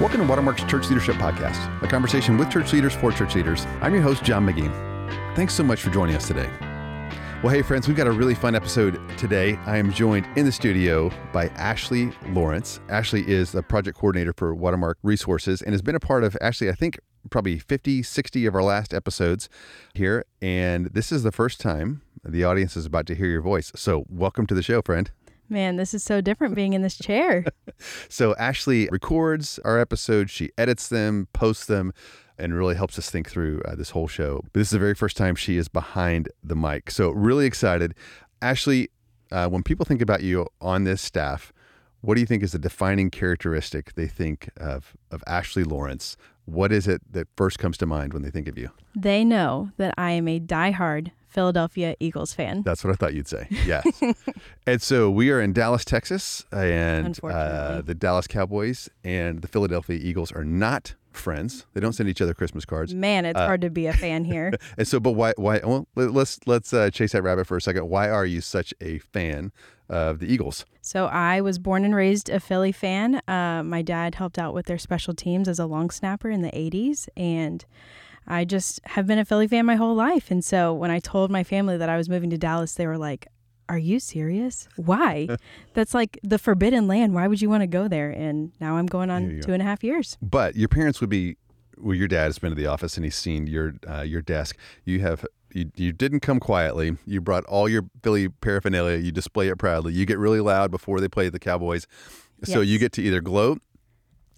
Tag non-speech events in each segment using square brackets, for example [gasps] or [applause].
Welcome to Watermark's Church Leadership Podcast, a conversation with church leaders for church leaders. I'm your host, John McGee. Thanks so much for joining us today. Well, hey, friends, we've got a really fun episode today. I am joined in the studio by Ashley Lawrence. Ashley is the project coordinator for Watermark Resources and has been a part of, Ashley, I think probably 50, 60 of our last episodes here. And this is the first time the audience is about to hear your voice. So, welcome to the show, friend. Man, this is so different being in this chair. [laughs] so Ashley records our episodes, she edits them, posts them, and really helps us think through uh, this whole show. But this is the very first time she is behind the mic. So really excited. Ashley, uh, when people think about you on this staff, what do you think is the defining characteristic they think of of Ashley Lawrence? What is it that first comes to mind when they think of you? They know that I am a diehard Philadelphia Eagles fan. That's what I thought you'd say. Yes. [laughs] and so we are in Dallas, Texas, and uh, the Dallas Cowboys and the Philadelphia Eagles are not friends. They don't send each other Christmas cards. Man, it's uh, hard to be a fan here. [laughs] and so, but why? Why? Well, let's let's uh, chase that rabbit for a second. Why are you such a fan of the Eagles? So I was born and raised a Philly fan. Uh, my dad helped out with their special teams as a long snapper in the '80s, and I just have been a Philly fan my whole life. And so when I told my family that I was moving to Dallas, they were like, Are you serious? Why? [laughs] That's like the forbidden land. Why would you want to go there? And now I'm going on two and a half years. But your parents would be, well, your dad has been to the office and he's seen your uh, your desk. You have you, you didn't come quietly. You brought all your Philly paraphernalia. You display it proudly. You get really loud before they play the Cowboys. So yes. you get to either gloat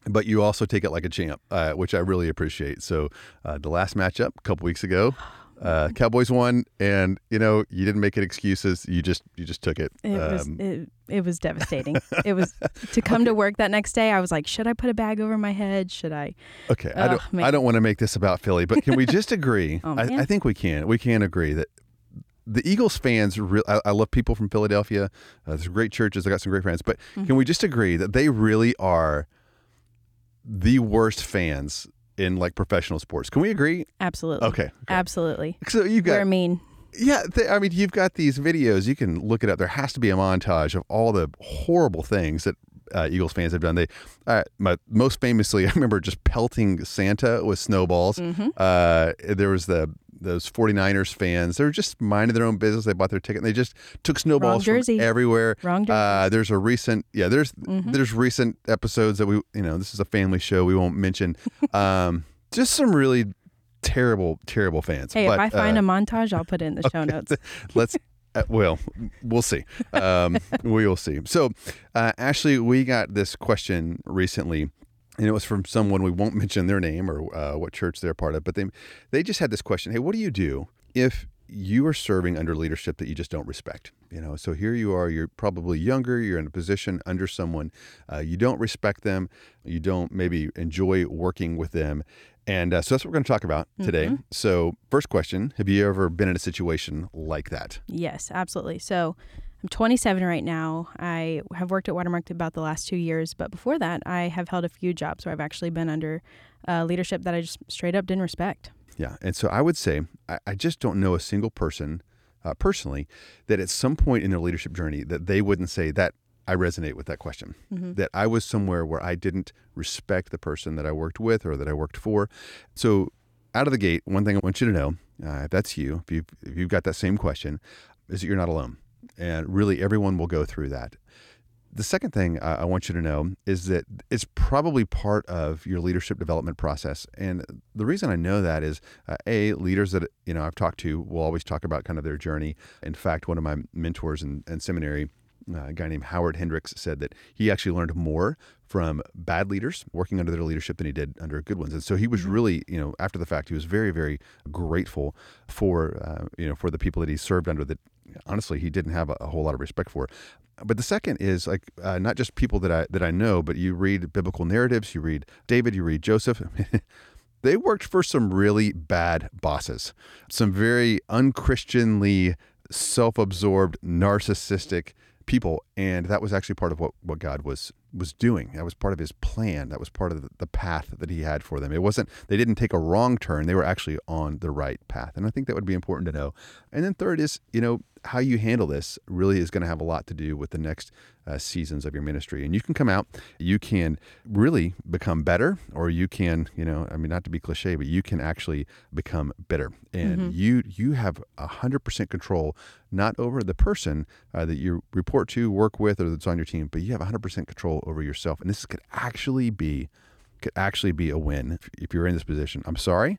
but you also take it like a champ, uh, which I really appreciate. So uh, the last matchup a couple weeks ago, [gasps] uh, Cowboys won, and you know you didn't make it excuses. You just you just took it. It um, was it, it, was devastating. [laughs] it was to come okay. to work that next day. I was like, should I put a bag over my head? Should I? Okay, I don't man. I don't want to make this about Philly, but can we [laughs] just agree? oh, I, I think we can. We can agree that the Eagles fans, re- I, I, love people from Philadelphia. Uh, there's great churches. I got some great friends, but mm-hmm. can we just agree that they really are the worst fans in like professional sports. Can we agree? Absolutely. Okay. okay. Absolutely. So you got. We're mean. Yeah, th- I mean, you've got these videos. You can look it up. There has to be a montage of all the horrible things that uh, Eagles fans have done. They, uh, my, most famously, [laughs] I remember just pelting Santa with snowballs. Mm-hmm. Uh, there was the those 49ers fans. They were just minding their own business. They bought their ticket. and They just took snowballs from everywhere. Wrong jersey. Uh, there's a recent, yeah. There's mm-hmm. there's recent episodes that we, you know, this is a family show. We won't mention. [laughs] Um, just some really terrible, terrible fans. Hey, but, if I find uh, a montage, I'll put it in the show notes. [laughs] Let's uh, well, we'll see. Um, [laughs] we will see. So, uh, Ashley, we got this question recently, and it was from someone we won't [laughs] mention their name or uh, what church they're part of, but they they just had this question: Hey, what do you do if you are serving under leadership that you just don't respect? You know, so here you are. You're probably younger. You're in a position under someone. Uh, you don't respect them. You don't maybe enjoy working with them, and uh, so that's what we're going to talk about today. Mm-hmm. So, first question Have you ever been in a situation like that? Yes, absolutely. So, I'm 27 right now. I have worked at Watermark about the last two years, but before that, I have held a few jobs where I've actually been under uh, leadership that I just straight up didn't respect. Yeah. And so I would say, I, I just don't know a single person uh, personally that at some point in their leadership journey that they wouldn't say that I resonate with that question. Mm-hmm. That I was somewhere where I didn't respect the person that I worked with or that I worked for. So, out of the gate, one thing I want you to know uh, if that's you, if you've, if you've got that same question, is that you're not alone. And really, everyone will go through that. The second thing I want you to know is that it's probably part of your leadership development process. And the reason I know that is uh, a leaders that you know I've talked to will always talk about kind of their journey. In fact, one of my mentors in, in seminary uh, a guy named Howard Hendricks said that he actually learned more from bad leaders working under their leadership than he did under good ones. And so he was mm-hmm. really, you know, after the fact, he was very, very grateful for, uh, you know, for the people that he served under that honestly he didn't have a, a whole lot of respect for. But the second is like uh, not just people that I that I know, but you read biblical narratives, you read David, you read Joseph. [laughs] they worked for some really bad bosses, some very unchristianly self-absorbed, narcissistic people. And that was actually part of what, what God was was doing. That was part of His plan. That was part of the, path that He had for them. It wasn't they didn't take a wrong turn. They were actually on the right path, and I think that would be important to know. And then third is you know how you handle this really is going to have a lot to do with the next uh, seasons of your ministry. And you can come out, you can really become better, or you can, you know, I mean, not to be cliche, but you can actually become bitter. And mm-hmm. you you have hundred percent control not over the person uh, that you report to, work with, or that's on your team, but you have hundred percent control over yourself. And this could actually be could actually be a win if, if you're in this position. I'm sorry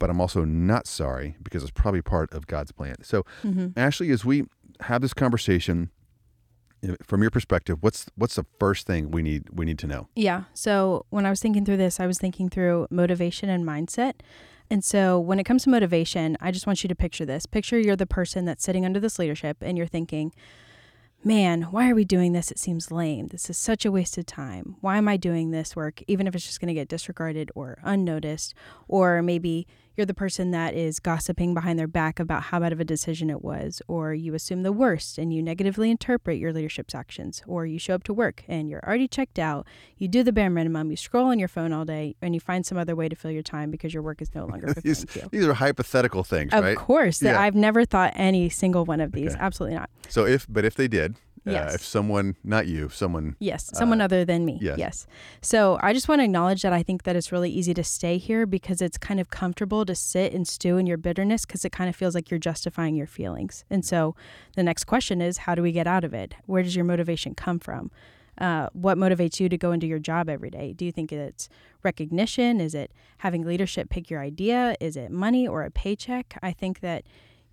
but I'm also not sorry because it's probably part of God's plan. So, mm-hmm. Ashley, as we have this conversation, from your perspective, what's what's the first thing we need we need to know? Yeah. So when I was thinking through this, I was thinking through motivation and mindset. And so when it comes to motivation, I just want you to picture this. Picture you're the person that's sitting under this leadership and you're thinking, man, why are we doing this? It seems lame. This is such a waste of time. Why am I doing this work, even if it's just going to get disregarded or unnoticed? Or maybe you're the person that is gossiping behind their back about how bad of a decision it was, or you assume the worst and you negatively interpret your leadership's actions, or you show up to work and you're already checked out, you do the bare minimum, you scroll on your phone all day, and you find some other way to fill your time because your work is no longer [laughs] these, you. These are hypothetical things, of right? Of course. Yeah. I've never thought any single one of these. Okay. Absolutely not. So if, but if they did, yes. Uh, if someone, not you, someone. Yes, someone uh, other than me. Yes. yes. So I just want to acknowledge that I think that it's really easy to stay here because it's kind of comfortable to sit and stew in your bitterness because it kind of feels like you're justifying your feelings. And so the next question is how do we get out of it? Where does your motivation come from? Uh, what motivates you to go into your job every day? Do you think it's recognition? Is it having leadership pick your idea? Is it money or a paycheck? I think that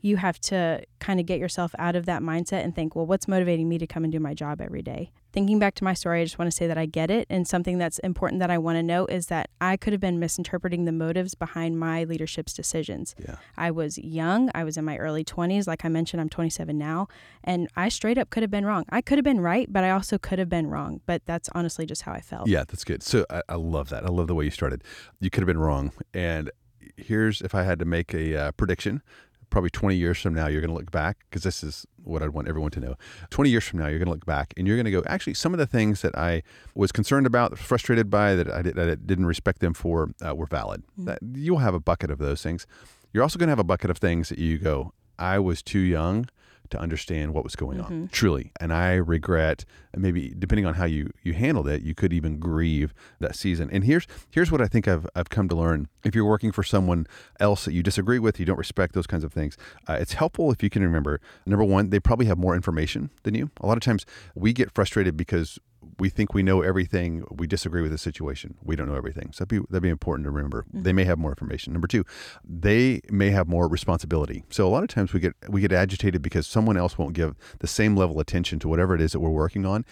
you have to kind of get yourself out of that mindset and think, well, what's motivating me to come and do my job every day? Thinking back to my story, I just want to say that I get it. And something that's important that I want to note is that I could have been misinterpreting the motives behind my leadership's decisions. Yeah. I was young, I was in my early 20s. Like I mentioned, I'm 27 now. And I straight up could have been wrong. I could have been right, but I also could have been wrong. But that's honestly just how I felt. Yeah, that's good. So I, I love that. I love the way you started. You could have been wrong. And here's if I had to make a uh, prediction probably 20 years from now, you're going to look back because this is what I want everyone to know. 20 years from now, you're going to look back and you're going to go, actually, some of the things that I was concerned about, frustrated by, that I, did, didn't respect them for uh, were valid. Mm-hmm. That, you'll have a bucket of those things. You're also going to have a bucket of things that you go, I was too young to understand what was going mm-hmm. on truly. And i regret maybe depending on how you you handled it you could even grieve that season. And here's here's what i think i've, I've come to learn. If you're working for someone else that you disagree with you don't respect those kinds of things uh, it's helpful if you can remember number one they probably have more information than you. A lot of times we get frustrated because we think we know everything. We disagree with the situation. We don't know everything. So that'd be, that'd be important to remember. Mm-hmm. They may have more information. Number two, they may have more responsibility. So a lot of times we get we get agitated because someone else won't give the same level of attention to whatever it is that we're working on,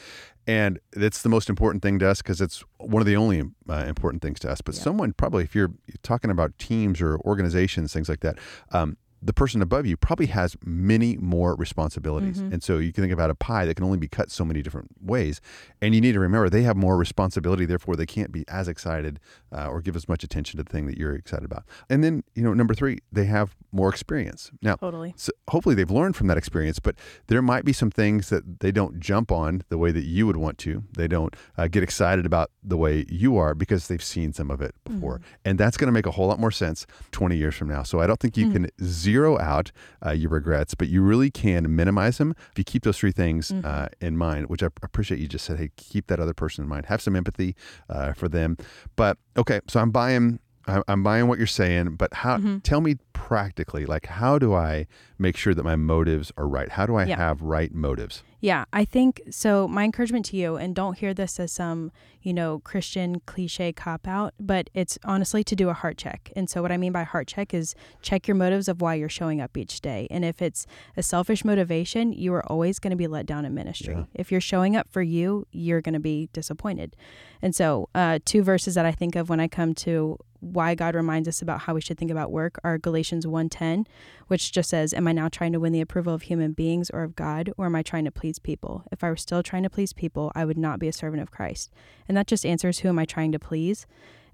and that's the most important thing to us because it's one of the only uh, important things to us. But yeah. someone probably, if you're talking about teams or organizations, things like that, um, the person above you probably has many more responsibilities. Mm-hmm. And so you can think about a pie that can only be cut so many different ways. And you need to remember they have more responsibility, therefore, they can't be as excited uh, or give as much attention to the thing that you're excited about. And then, you know, number three, they have more experience. Now, totally. So hopefully they've learned from that experience, but there might be some things that they don't jump on the way that you would want to. They don't uh, get excited about the way you are because they've seen some of it before. Mm-hmm. And that's going to make a whole lot more sense 20 years from now. So I don't think you mm-hmm. can zero zero out uh, your regrets, but you really can minimize them if you keep those three things mm-hmm. uh, in mind, which I appreciate you just said, hey, keep that other person in mind. Have some empathy uh, for them. But okay, so I'm buying I'm buying what you're saying, but how? Mm-hmm. Tell me practically, like, how do I make sure that my motives are right? How do I yeah. have right motives? Yeah, I think so. My encouragement to you, and don't hear this as some, you know, Christian cliche cop out, but it's honestly to do a heart check. And so, what I mean by heart check is check your motives of why you're showing up each day. And if it's a selfish motivation, you are always going to be let down in ministry. Yeah. If you're showing up for you, you're going to be disappointed. And so, uh, two verses that I think of when I come to why God reminds us about how we should think about work are Galatians 1:10, which just says, "Am I now trying to win the approval of human beings or of God, or am I trying to please people? If I were still trying to please people, I would not be a servant of Christ." And that just answers who am I trying to please?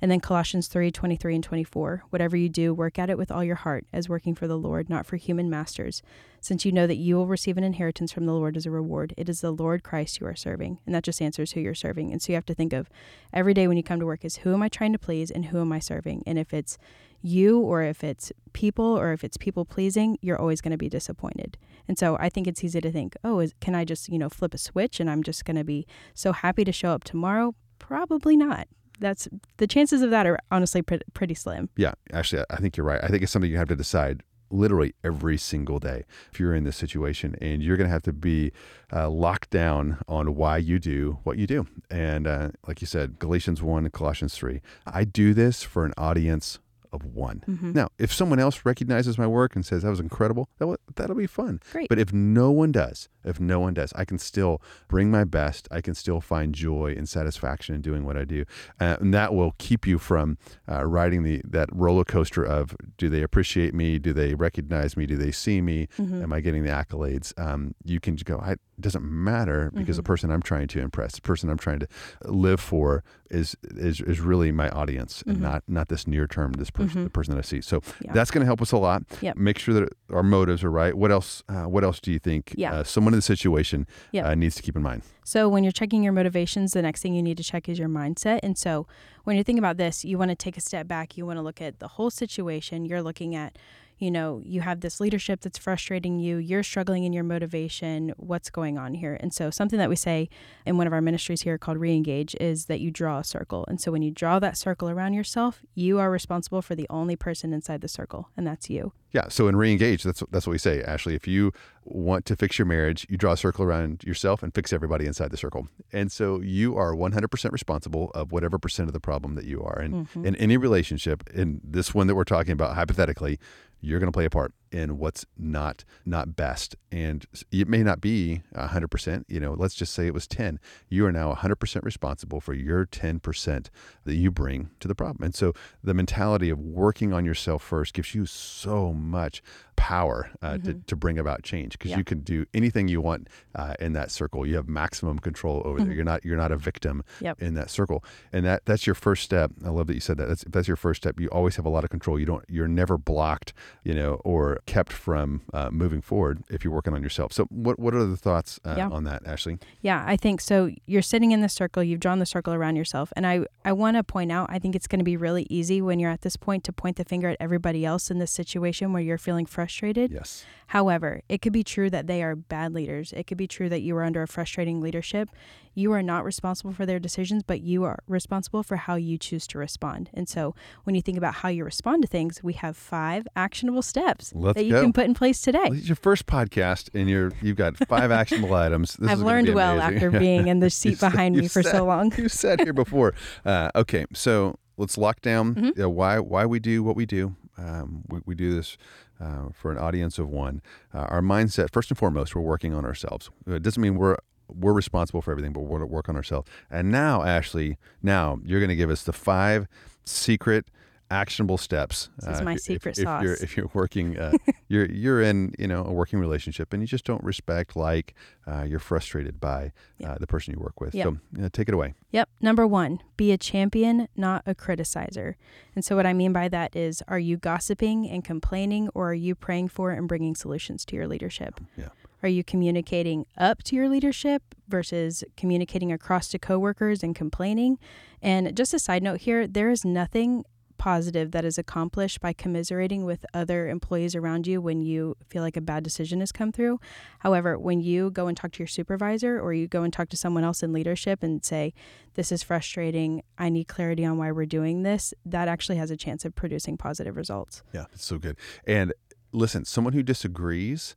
And then Colossians 3 23 and 24. Whatever you do, work at it with all your heart, as working for the Lord, not for human masters, since you know that you will receive an inheritance from the Lord as a reward. It is the Lord Christ you are serving. And that just answers who you're serving. And so you have to think of every day when you come to work is who am I trying to please and who am I serving? And if it's you or if it's people or if it's people pleasing, you're always going to be disappointed. And so I think it's easy to think, oh, is, can I just, you know, flip a switch and I'm just going to be so happy to show up tomorrow? Probably not that's the chances of that are honestly pretty, pretty slim. Yeah, actually, I think you're right. I think it's something you have to decide literally every single day if you're in this situation and you're going to have to be uh, locked down on why you do what you do and uh, like you said galatians 1 colossians 3 i do this for an audience of one. Mm-hmm. Now, if someone else recognizes my work and says that was incredible, that will, that'll be fun. Great. But if no one does, if no one does, I can still bring my best. I can still find joy and satisfaction in doing what I do, uh, and that will keep you from uh, riding the that roller coaster of do they appreciate me? Do they recognize me? Do they see me? Mm-hmm. Am I getting the accolades? Um, you can go. I, doesn't matter because mm-hmm. the person I'm trying to impress, the person I'm trying to live for, is is is really my audience, and mm-hmm. not not this near term this person mm-hmm. the person that I see. So yeah. that's going to help us a lot. Yep. Make sure that our motives are right. What else? Uh, what else do you think? Yeah. Uh, someone in the situation yep. uh, needs to keep in mind. So when you're checking your motivations, the next thing you need to check is your mindset. And so when you're thinking about this, you want to take a step back. You want to look at the whole situation. You're looking at you know, you have this leadership that's frustrating you, you're struggling in your motivation, what's going on here? And so, something that we say in one of our ministries here called Reengage is that you draw a circle. And so, when you draw that circle around yourself, you are responsible for the only person inside the circle, and that's you. Yeah. So in reengage, that's that's what we say, Ashley. If you want to fix your marriage, you draw a circle around yourself and fix everybody inside the circle. And so you are 100% responsible of whatever percent of the problem that you are. And mm-hmm. in any relationship, in this one that we're talking about, hypothetically, you're going to play a part in what's not not best and it may not be 100% you know let's just say it was 10 you are now 100% responsible for your 10% that you bring to the problem and so the mentality of working on yourself first gives you so much power uh, mm-hmm. to, to bring about change because yeah. you can do anything you want uh, in that circle you have maximum control over mm-hmm. there [laughs] you're not you're not a victim yep. in that circle and that that's your first step i love that you said that that's, that's your first step you always have a lot of control you don't you're never blocked you know or kept from uh, moving forward if you're working on yourself. So, what what are the thoughts uh, yeah. on that, Ashley? Yeah, I think so. You're sitting in the circle. You've drawn the circle around yourself, and I I want to point out. I think it's going to be really easy when you're at this point to point the finger at everybody else in this situation where you're feeling frustrated. Yes. However, it could be true that they are bad leaders. It could be true that you were under a frustrating leadership. You are not responsible for their decisions, but you are responsible for how you choose to respond. And so, when you think about how you respond to things, we have five actionable steps Let's that you go. can put in place today. Well, it's your first podcast, and you're you've got five [laughs] actionable items. This I've learned well after [laughs] being in the seat behind me for sat, so long. you sat here before. [laughs] Uh, okay, so let's lock down mm-hmm. uh, why why we do what we do. Um, we, we do this uh, for an audience of one. Uh, our mindset, first and foremost, we're working on ourselves. It doesn't mean we're we're responsible for everything, but we're going to work on ourselves. And now, Ashley, now you're going to give us the five secret actionable steps. This is uh, my secret if, sauce. If you're, if you're working, uh, [laughs] you're you're in you know a working relationship, and you just don't respect, like, uh, you're frustrated by uh, the person you work with. Yep. So take it away. Yep. Number one, be a champion, not a criticizer. And so what I mean by that is, are you gossiping and complaining, or are you praying for and bringing solutions to your leadership? Yeah. Are you communicating up to your leadership versus communicating across to coworkers and complaining? And just a side note here, there is nothing positive that is accomplished by commiserating with other employees around you when you feel like a bad decision has come through. However, when you go and talk to your supervisor or you go and talk to someone else in leadership and say, This is frustrating, I need clarity on why we're doing this, that actually has a chance of producing positive results. Yeah, it's so good. And listen, someone who disagrees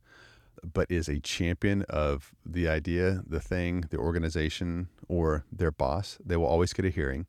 but is a champion of the idea, the thing, the organization, or their boss, they will always get a hearing.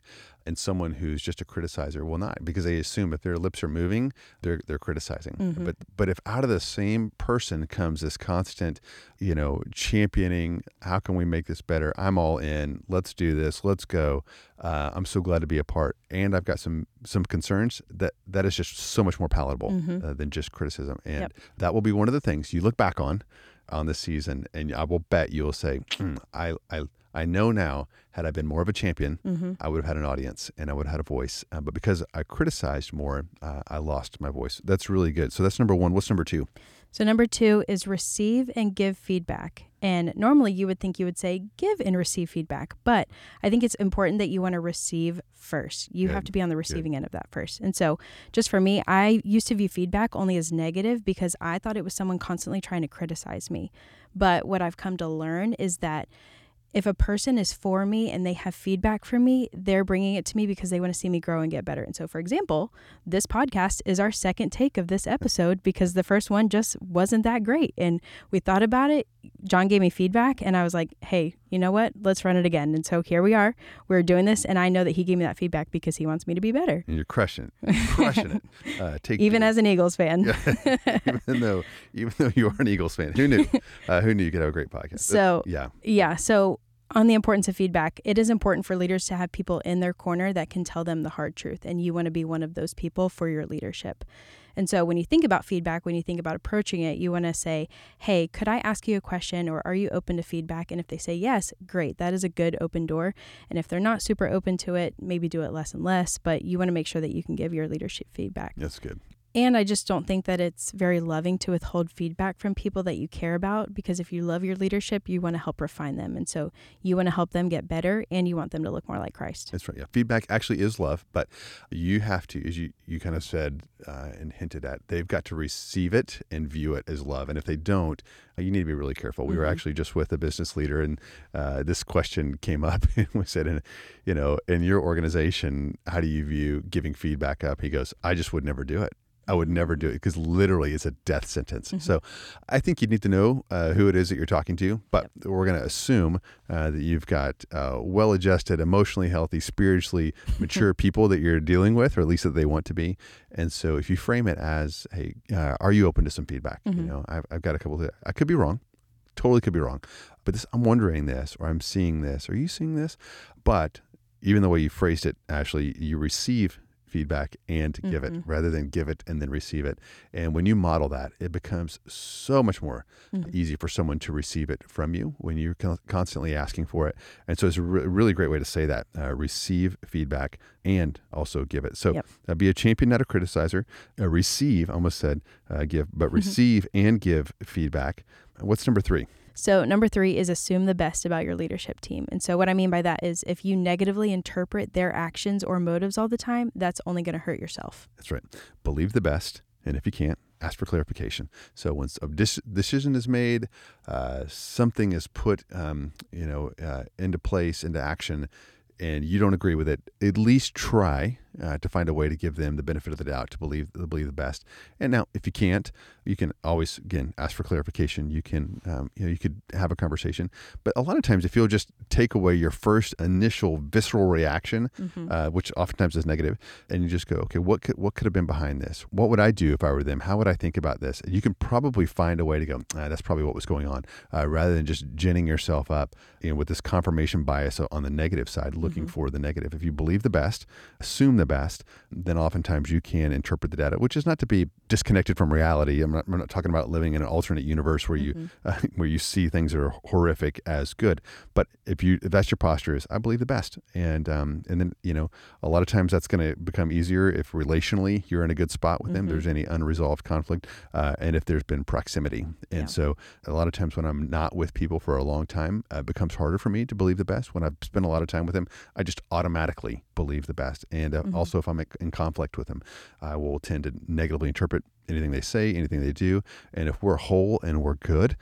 And someone who's just a criticizer will not, because they assume if their lips are moving, they're they're criticizing. Mm-hmm. But but if out of the same person comes this constant, you know, championing, how can we make this better? I'm all in. Let's do this. Let's go. Uh, I'm so glad to be a part. And I've got some some concerns that that is just so much more palatable mm-hmm. uh, than just criticism. And yep. that will be one of the things you look back on on this season, and I will bet you'll say, mm, I I I know now, had I been more of a champion, mm-hmm. I would have had an audience and I would have had a voice. Uh, but because I criticized more, uh, I lost my voice. That's really good. So that's number one. What's number two? So, number two is receive and give feedback. And normally you would think you would say give and receive feedback, but I think it's important that you want to receive first. You Good. have to be on the receiving Good. end of that first. And so, just for me, I used to view feedback only as negative because I thought it was someone constantly trying to criticize me. But what I've come to learn is that if a person is for me and they have feedback for me, they're bringing it to me because they want to see me grow and get better. And so, for example, this podcast is our second take of this episode because the first one just wasn't that great. And we thought about it. John gave me feedback, and I was like, hey, you know what? Let's run it again. And so here we are. We're doing this, and I know that he gave me that feedback because he wants me to be better. And you're crushing it. You're crushing it. [laughs] Uh, take even as an Eagles fan. Yeah. [laughs] even though even though you are an Eagles fan, who knew? [laughs] Uh, who knew you could have a great podcast? So yeah, yeah. So on the importance of feedback, it is important for leaders to have people in their corner that can tell them the hard truth, and you want to be one of those people for your leadership. And so, when you think about feedback, when you think about approaching it, you want to say, Hey, could I ask you a question, or are you open to feedback? And if they say yes, great, that is a good open door. And if they're not super open to it, maybe do it less and less, but you want to make sure that you can give your leadership feedback. That's good. And I just don't think that it's very loving to withhold feedback from people that you care about because if you love your leadership, you want to help refine them. And so you want to help them get better and you want them to look more like Christ. That's right. Yeah. Feedback actually is love, but you have to, as you, you kind of said uh, and hinted at, they've got to receive it and view it as love. And if they don't, uh, you need to be really careful. We mm-hmm. were actually just with a business leader and uh, this question came up [laughs] and we said, in, you know, in your organization, how do you view giving feedback up? He goes, I just would never do it. I would never do it because literally it's a death sentence. Mm-hmm. So I think you need to know uh, who it is that you're talking to, but yep. we're going to assume uh, that you've got uh, well adjusted, emotionally healthy, spiritually [laughs] mature people that you're dealing with, or at least that they want to be. And so if you frame it as, hey, uh, are you open to some feedback? Mm-hmm. You know, I've, I've, got a couple of, I could be wrong, totally could be wrong, but this, I'm wondering this, or I'm seeing this. Are you seeing this? But even the way you phrased it, Ashley, you receive feedback and to mm-hmm. give it mm-hmm. rather than give it and then receive it. And when you model that, it becomes so much more mm-hmm. easy for someone to receive it from you when you're constantly asking for it. And so it's a re- really great way to say that uh, receive feedback and also give it. So yep. uh, be a champion, not a criticizer. Uh, receive, almost said uh, give, but [laughs] receive and give feedback. What's number three? So, number three is assume the best about your leadership team. And so, what I mean by that is if you negatively interpret their actions or motives all the time, that's only going to hurt yourself. That's right. Believe the best. And if you can't, ask for clarification. So once a decision is made, uh, something is put, um, you know, uh, into place, into action, and you don't agree with it, at least try uh, to find a way to give them the benefit of the doubt to believe to believe the best. And now, if you can't, you can always again ask for clarification. You can um, you know you could have a conversation. But a lot of times, if you'll just take away your first initial visceral reaction, mm-hmm. uh, which oftentimes is negative, and you just go, okay, what could what could have been behind this? What would I do if I were them? How would I think about this? And you can probably find a way to go. Ah, that's probably what was going on, uh, rather than just ginning yourself up, you know, with this confirmation bias on the negative side, looking mm-hmm. for the negative. If you believe the best, assume the best, then oftentimes you can interpret the data, which is not to be disconnected from reality. I'm not, I'm not talking about living in an alternate universe where mm-hmm. you [laughs] uh, where you see things that are horrific as good. But if you if that's your posture is I believe the best, and um, and then you know a lot of times that's going to become easier if relationally you're in a good spot with mm-hmm. them. There's any unresolved conflict, uh, and if there's been proximity. And yeah. so a lot of times when I'm not with people for a long time, uh, it becomes harder for me to believe the best. When I've spent a lot of time with them, I just automatically believe the best. And uh, mm-hmm. also, if I'm in conflict with them, I will tend to negatively interpret anything they say, anything they do. And if we're whole and we're good,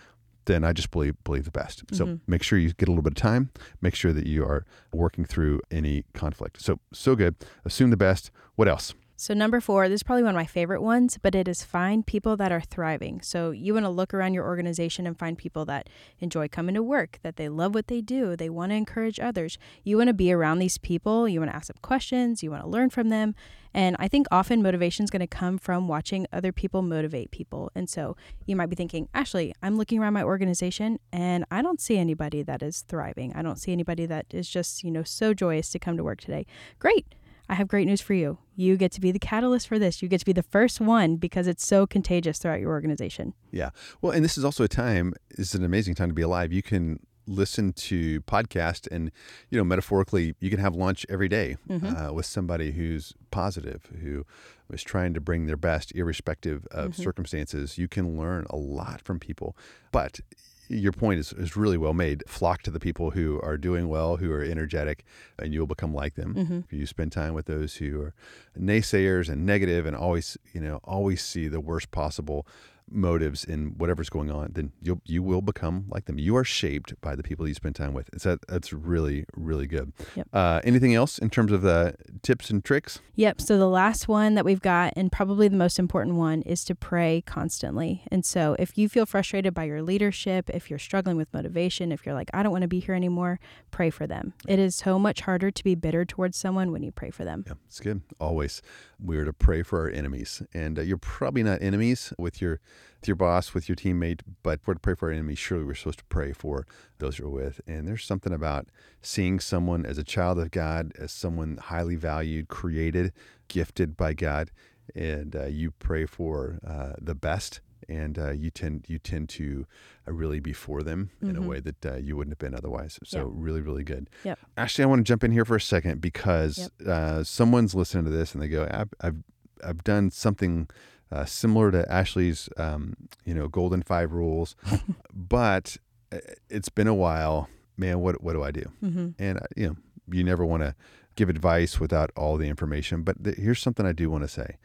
then I just believe believe the best. Mm-hmm. So make sure you get a little bit of time. Make sure that you are working through any conflict. So so good. Assume the best. What else? So, number four, this is probably one of my favorite ones, but it is find people that are thriving. So, you want to look around your organization and find people that enjoy coming to work, that they love what they do, they want to encourage others. You want to be around these people, you want to ask them questions, you want to learn from them. And I think often motivation is going to come from watching other people motivate people. And so, you might be thinking, Ashley, I'm looking around my organization and I don't see anybody that is thriving. I don't see anybody that is just, you know, so joyous to come to work today. Great I have great news for you. You get to be the catalyst for this. You get to be the first one because it's so contagious throughout your organization. Yeah. Well, and this is also a time, it's an amazing time to be alive. You can listen to podcast and you know metaphorically you can have lunch every day, uh, with somebody who's positive who is trying to bring their best irrespective of circumstances you can learn a lot from people but your point is, is really well made. Flock to the people who are doing well, who are energetic, and you'll become like them. Mm-hmm. If you spend time with those who are naysayers and negative and always, you know, always see the worst possible motives in whatever's going on, then you'll you will become like them. You are shaped by the people you spend time with. So that, that's really really good. Yep. Uh, anything else in terms of the tips and tricks? Yep. So the last one that we've got, and probably the most important one, is to pray constantly. And so if you feel frustrated by your leadership, if you're struggling with motivation, if you're like, I don't want to be here anymore, pray for them. It is so much harder to be bitter towards someone when you pray for them. Yeah, it's good. Always, we are to pray for our enemies, and uh, you're probably not enemies with your with your boss, with your teammate, but we're to pray for our enemies. Surely, we're supposed to pray for those you're with. And there's something about seeing someone as a child of God, as someone highly valued, created, gifted by God, and uh, you pray for uh, the best. And uh, you tend you tend to uh, really be for them in a way that uh, you wouldn't have been otherwise. So Yep. really, really good. Yep. Actually, I want to jump in here for a second because uh, someone's listening to this and they go, I've, I've, I've done something uh, similar to Ashley's, um, you know, Golden Five Rules, [laughs] but uh, it's been a while. Man, what what do I do? Mm-hmm. And uh, you know, you never want to give advice without all the information. But th- here's something I do want to say: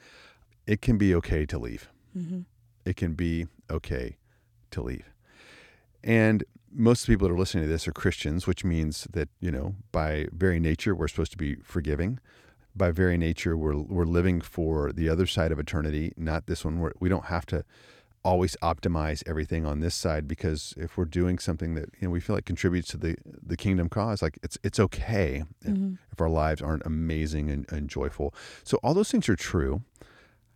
it can be okay to leave. Mm-hmm. It can be okay to leave. And most people that are listening to this are Christians, which means that, you know, by very nature, we're supposed to be forgiving. By very nature, we're, we're living for the other side of eternity, not this one. We're, we don't have to always optimize everything on this side because if we're doing something that you know we feel like contributes to the the kingdom cause like it's it's okay if, mm-hmm. if our lives aren't amazing and, and joyful so all those things are true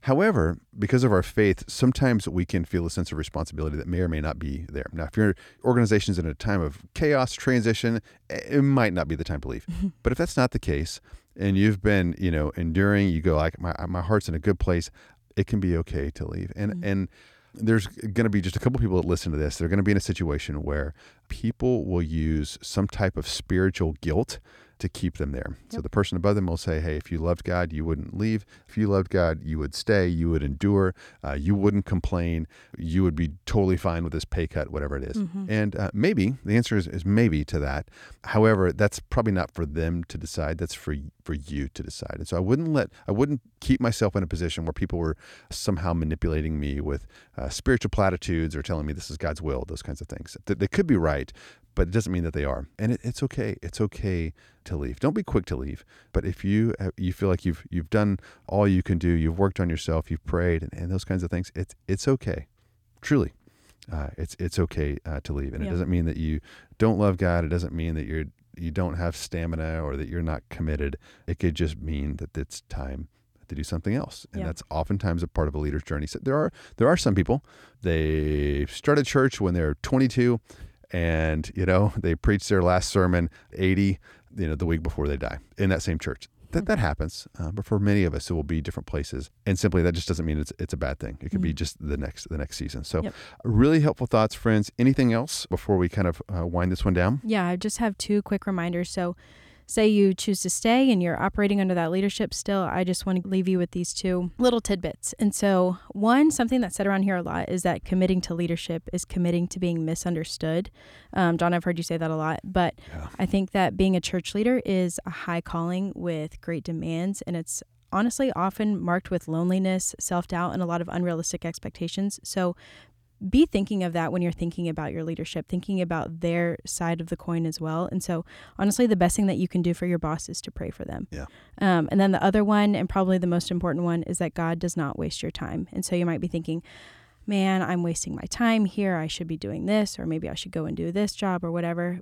However, because of our faith, sometimes we can feel a sense of responsibility that may or may not be there. Now, if your organization's in a time of chaos, transition, eh, it might not be the time to leave. [laughs] but if that's not the case, and you've been, you know, enduring, you go like, my my heart's in a good place, it can be okay to leave. And mm-hmm. and there's going to be just a couple people that listen to this. They're going to be in a situation where people will use some type of spiritual guilt to keep them there. So the person above them will say, "Hey, if you loved God, you wouldn't leave. If you loved God, you would stay. You would endure. Uh, you wouldn't complain. You would be totally fine with this pay cut, whatever it is." And uh, maybe the answer is, is maybe to that. However, that's probably not for them to decide. That's for for you to decide. And so I wouldn't let I wouldn't keep myself in a position where people were somehow manipulating me with uh, spiritual platitudes or telling me this is God's will. Those kinds of things. Th- They could be right, but it doesn't mean that they are. And it, it's okay. It's okay to leave. Don't be quick to leave. But if you uh, you feel like you've you've done all you can do, you've worked on yourself, you've prayed, and, and those kinds of things, it's it's okay. Truly, uh, it's it's okay uh, to leave, and Yeah. it doesn't mean that you don't love God. It doesn't mean that you're you don't have stamina or that you're not committed. It could just mean that it's time to do something else, and Yeah. that's oftentimes a part of a leader's journey. So there are there are some people they start a church when they're 22, and you know [laughs] they preach their last sermon 80, you know, the week before they die in that same church. That that happens, uh, but for many of us, it will be different places, and simply that just doesn't mean it's it's a bad thing. It could be just the next the next season. So, Yep. really helpful thoughts, friends. Anything else before we kind of uh, wind this one down? Yeah, I just have two quick reminders. So, say you choose to stay and you're operating under that leadership still, I just want to leave you with these two little tidbits. And so, one, something that's said around here a lot is that committing to leadership is committing to being misunderstood. Um, John, I've heard you say that a lot, but Yeah. I think that being a church leader is a high calling with great demands, and it's honestly often marked with loneliness, self doubt, and a lot of unrealistic expectations. So, be thinking of that when you're thinking about your leadership, thinking about their side of the coin as well. And so, honestly, the best thing that you can do for your boss is to pray for them. Yeah. Um, and then the other one, and probably the most important one, is that God does not waste your time. And so you might be thinking, man, I'm wasting my time here. I should be doing this, or maybe I should go and do this job or whatever.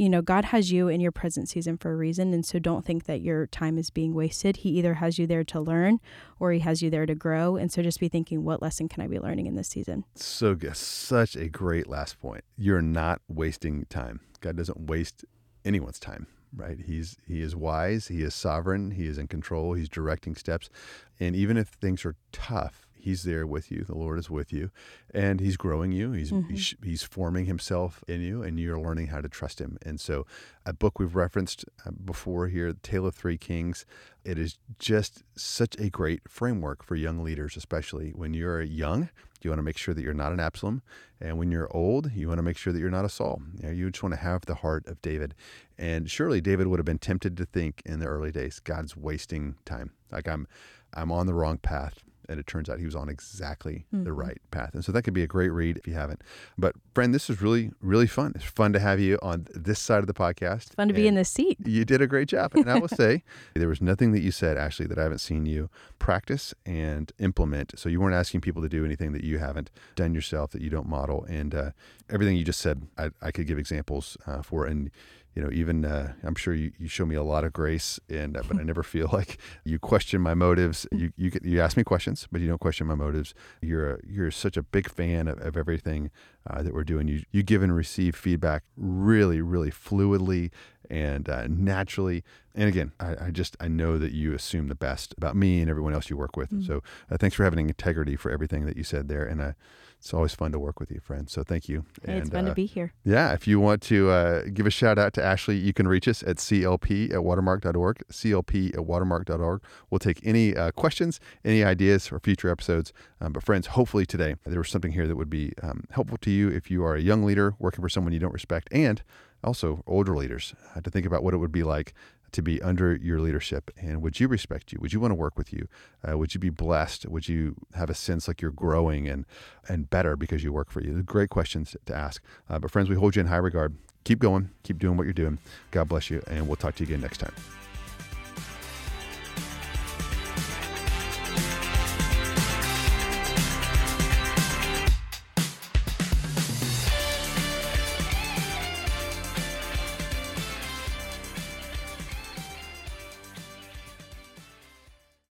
You know, God has you in your present season for a reason. And so don't think that your time is being wasted. He either has you there to learn or He has you there to grow. And so just be thinking, what lesson can I be learning in this season? So good. Such a great last point. You're not wasting time. God doesn't waste anyone's time, right? He's he is wise, he is sovereign, he is in control, he's directing steps. And even if things are tough, He's there with you. The Lord is with you, and He's growing you. He's mm-hmm. he's, he's, forming Himself in you, and you're learning how to trust Him. And so, a book we've referenced uh, before here, The Tale of Three Kings. It is just such a great framework for young leaders, especially when you're young. You want to make sure that you're not an Absalom, and when you're old, you want to make sure that you're not a Saul. You, know, you just want to have the heart of David. And surely David would have been tempted to think in the early days, God's wasting time. Like I'm, I'm on the wrong path and it turns out he was on exactly mm-hmm. the right path. And so that could be a great read if you haven't. But friend, this is really really fun. It's fun to have you on this side of the podcast. It's fun to be in this seat. You did a great job. And I will [laughs] say there was nothing that you said Ashley that I haven't seen you practice and implement. So you weren't asking people to do anything that you haven't done yourself that you don't model and uh, everything you just said I, I could give examples uh, for and you know, even uh, I'm sure you, you show me a lot of grace, and uh, but I never feel [laughs] like you question my motives. You you you ask me questions, but you don't question my motives. You're a, you're such a big fan of, of everything uh, that we're doing. You you give and receive feedback really really fluidly and uh, naturally. And again, I, I, just I know that you assume the best about me and everyone else you work with. Mm-hmm. So uh, thanks for having integrity for everything that you said there, and uh, it's always fun to work with you, friend. So thank you. Hey, and, it's fun uh, to be here. Yeah. If you want to uh, give a shout out to Ashley, you can reach us at clp at watermark.org, clp at watermark.org. We'll take any uh, questions, any ideas for future episodes. Um, but friends, hopefully today there was something here that would be um, helpful to you if you are a young leader working for someone you don't respect and also older leaders uh, to think about what it would be like to be under your leadership? And would you respect you? Would you want to work with you? Uh, would you be blessed? Would you have a sense like you're growing and and better because you work for you? Great questions to ask. Uh, but friends, we hold you in high regard. Keep going. Keep doing what you're doing. God bless you, and we'll talk to you again next time.